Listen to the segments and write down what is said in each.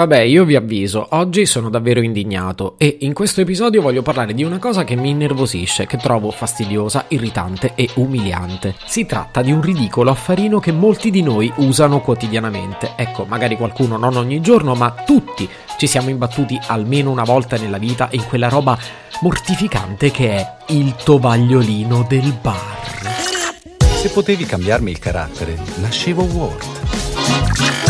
Vabbè, io vi avviso, oggi sono davvero indignato e in questo episodio voglio parlare di una cosa che mi innervosisce, che trovo fastidiosa, irritante e umiliante. Si tratta di un ridicolo affarino che molti di noi usano quotidianamente. Ecco, magari qualcuno non ogni giorno, ma tutti ci siamo imbattuti almeno una volta nella vita in quella roba mortificante che è il tovagliolino del bar. Se potevi cambiarmi il carattere, nascevo Ward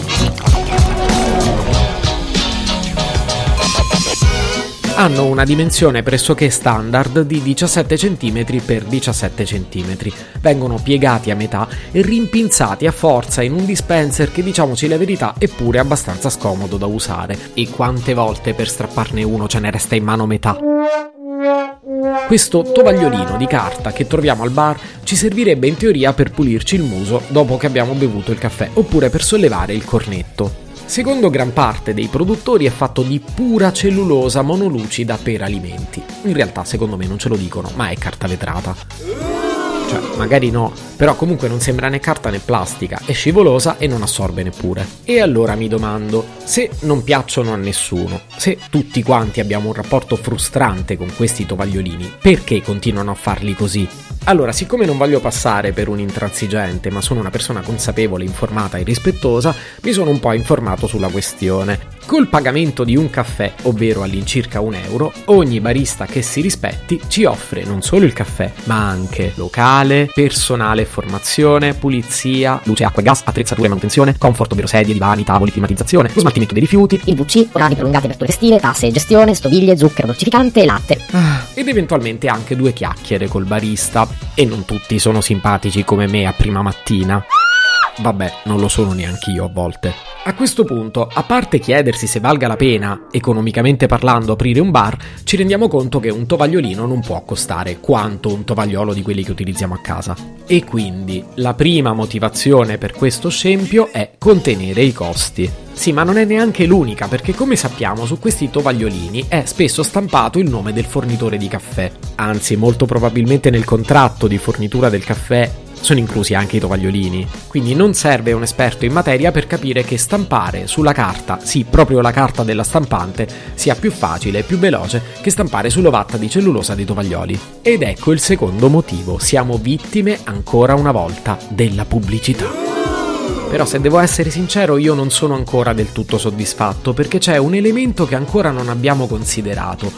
Hanno una dimensione pressoché standard di 17 cm x 17 cm. Vengono piegati a metà e rimpinzati a forza in un dispenser che diciamoci la verità è pure abbastanza scomodo da usare. E quante volte per strapparne uno ce ne resta in mano metà? Questo tovagliolino di carta che troviamo al bar ci servirebbe in teoria per pulirci il muso dopo che abbiamo bevuto il caffè oppure per sollevare il cornetto. Secondo gran parte dei produttori è fatto di pura cellulosa monolucida per alimenti. In realtà secondo me non ce lo dicono, ma è carta vetrata. Cioè, magari no, però comunque non sembra né carta né plastica, è scivolosa e non assorbe neppure. E allora mi domando, se non piacciono a nessuno, se tutti quanti abbiamo un rapporto frustrante con questi tovagliolini, perché continuano a farli così? Allora, siccome non voglio passare per un intransigente, ma sono una persona consapevole, informata e rispettosa, mi sono un po' informato sulla questione. Col pagamento di un caffè, ovvero all'incirca un euro, ogni barista che si rispetti ci offre non solo il caffè, ma anche locale, personale formazione, pulizia, luce, acqua e gas, attrezzature e manutenzione, comfort, ovvero sedie, divani, tavoli, climatizzazione, lo smaltimento dei rifiuti, il VC, orari prolungati per festive, tasse e gestione, stoviglie, zucchero, dolcificante e latte. Ah, ed eventualmente anche due chiacchiere col barista. E non tutti sono simpatici come me a prima mattina. Vabbè, non lo sono neanche io a volte. A questo punto, a parte chiedersi se valga la pena, economicamente parlando, aprire un bar, ci rendiamo conto che un tovagliolino non può costare quanto un tovagliolo di quelli che utilizziamo a casa. E quindi la prima motivazione per questo scempio è contenere i costi. Sì, ma non è neanche l'unica, perché come sappiamo su questi tovagliolini è spesso stampato il nome del fornitore di caffè. Anzi, molto probabilmente nel contratto di fornitura del caffè sono inclusi anche i tovagliolini, quindi non serve un esperto in materia per capire che stampare sulla carta, sì, proprio la carta della stampante, sia più facile e più veloce che stampare sull'ovatta di cellulosa dei tovaglioli. Ed ecco il secondo motivo, siamo vittime ancora una volta della pubblicità. Però se devo essere sincero io non sono ancora del tutto soddisfatto perché c'è un elemento che ancora non abbiamo considerato.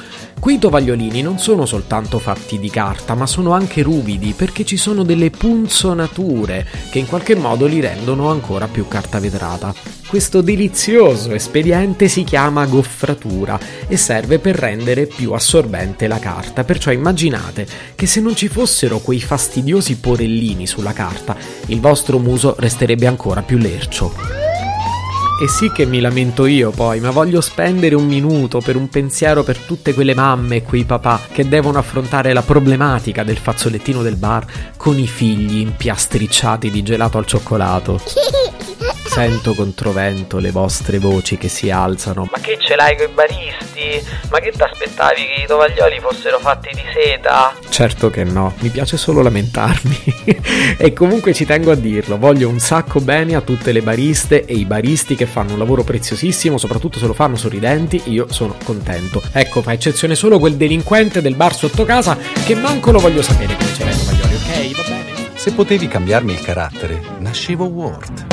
Quei tovagliolini non sono soltanto fatti di carta, ma sono anche ruvidi perché ci sono delle punzonature che in qualche modo li rendono ancora più carta vetrata. Questo delizioso espediente si chiama goffratura e serve per rendere più assorbente la carta, perciò immaginate che se non ci fossero quei fastidiosi porellini sulla carta, il vostro muso resterebbe ancora più lercio. E sì che mi lamento io poi, ma voglio spendere un minuto per un pensiero per tutte quelle mamme e quei papà che devono affrontare la problematica del fazzolettino del bar con i figli impiastricciati di gelato al cioccolato. Sento controvento le vostre voci che si alzano. Ma che ce l'hai coi baristi? Ma che ti aspettavi che i tovaglioli fossero fatti di seta? Certo che no, mi piace solo lamentarmi. e comunque ci tengo a dirlo, voglio un sacco bene a tutte le bariste e i baristi che fanno un lavoro preziosissimo, soprattutto se lo fanno sorridenti, io sono contento. Ecco, fa eccezione solo quel delinquente del bar sotto casa che manco lo voglio sapere come ce l'hai i tovaglioli, ok? Va bene? Se potevi cambiarmi il carattere, nascevo Ward.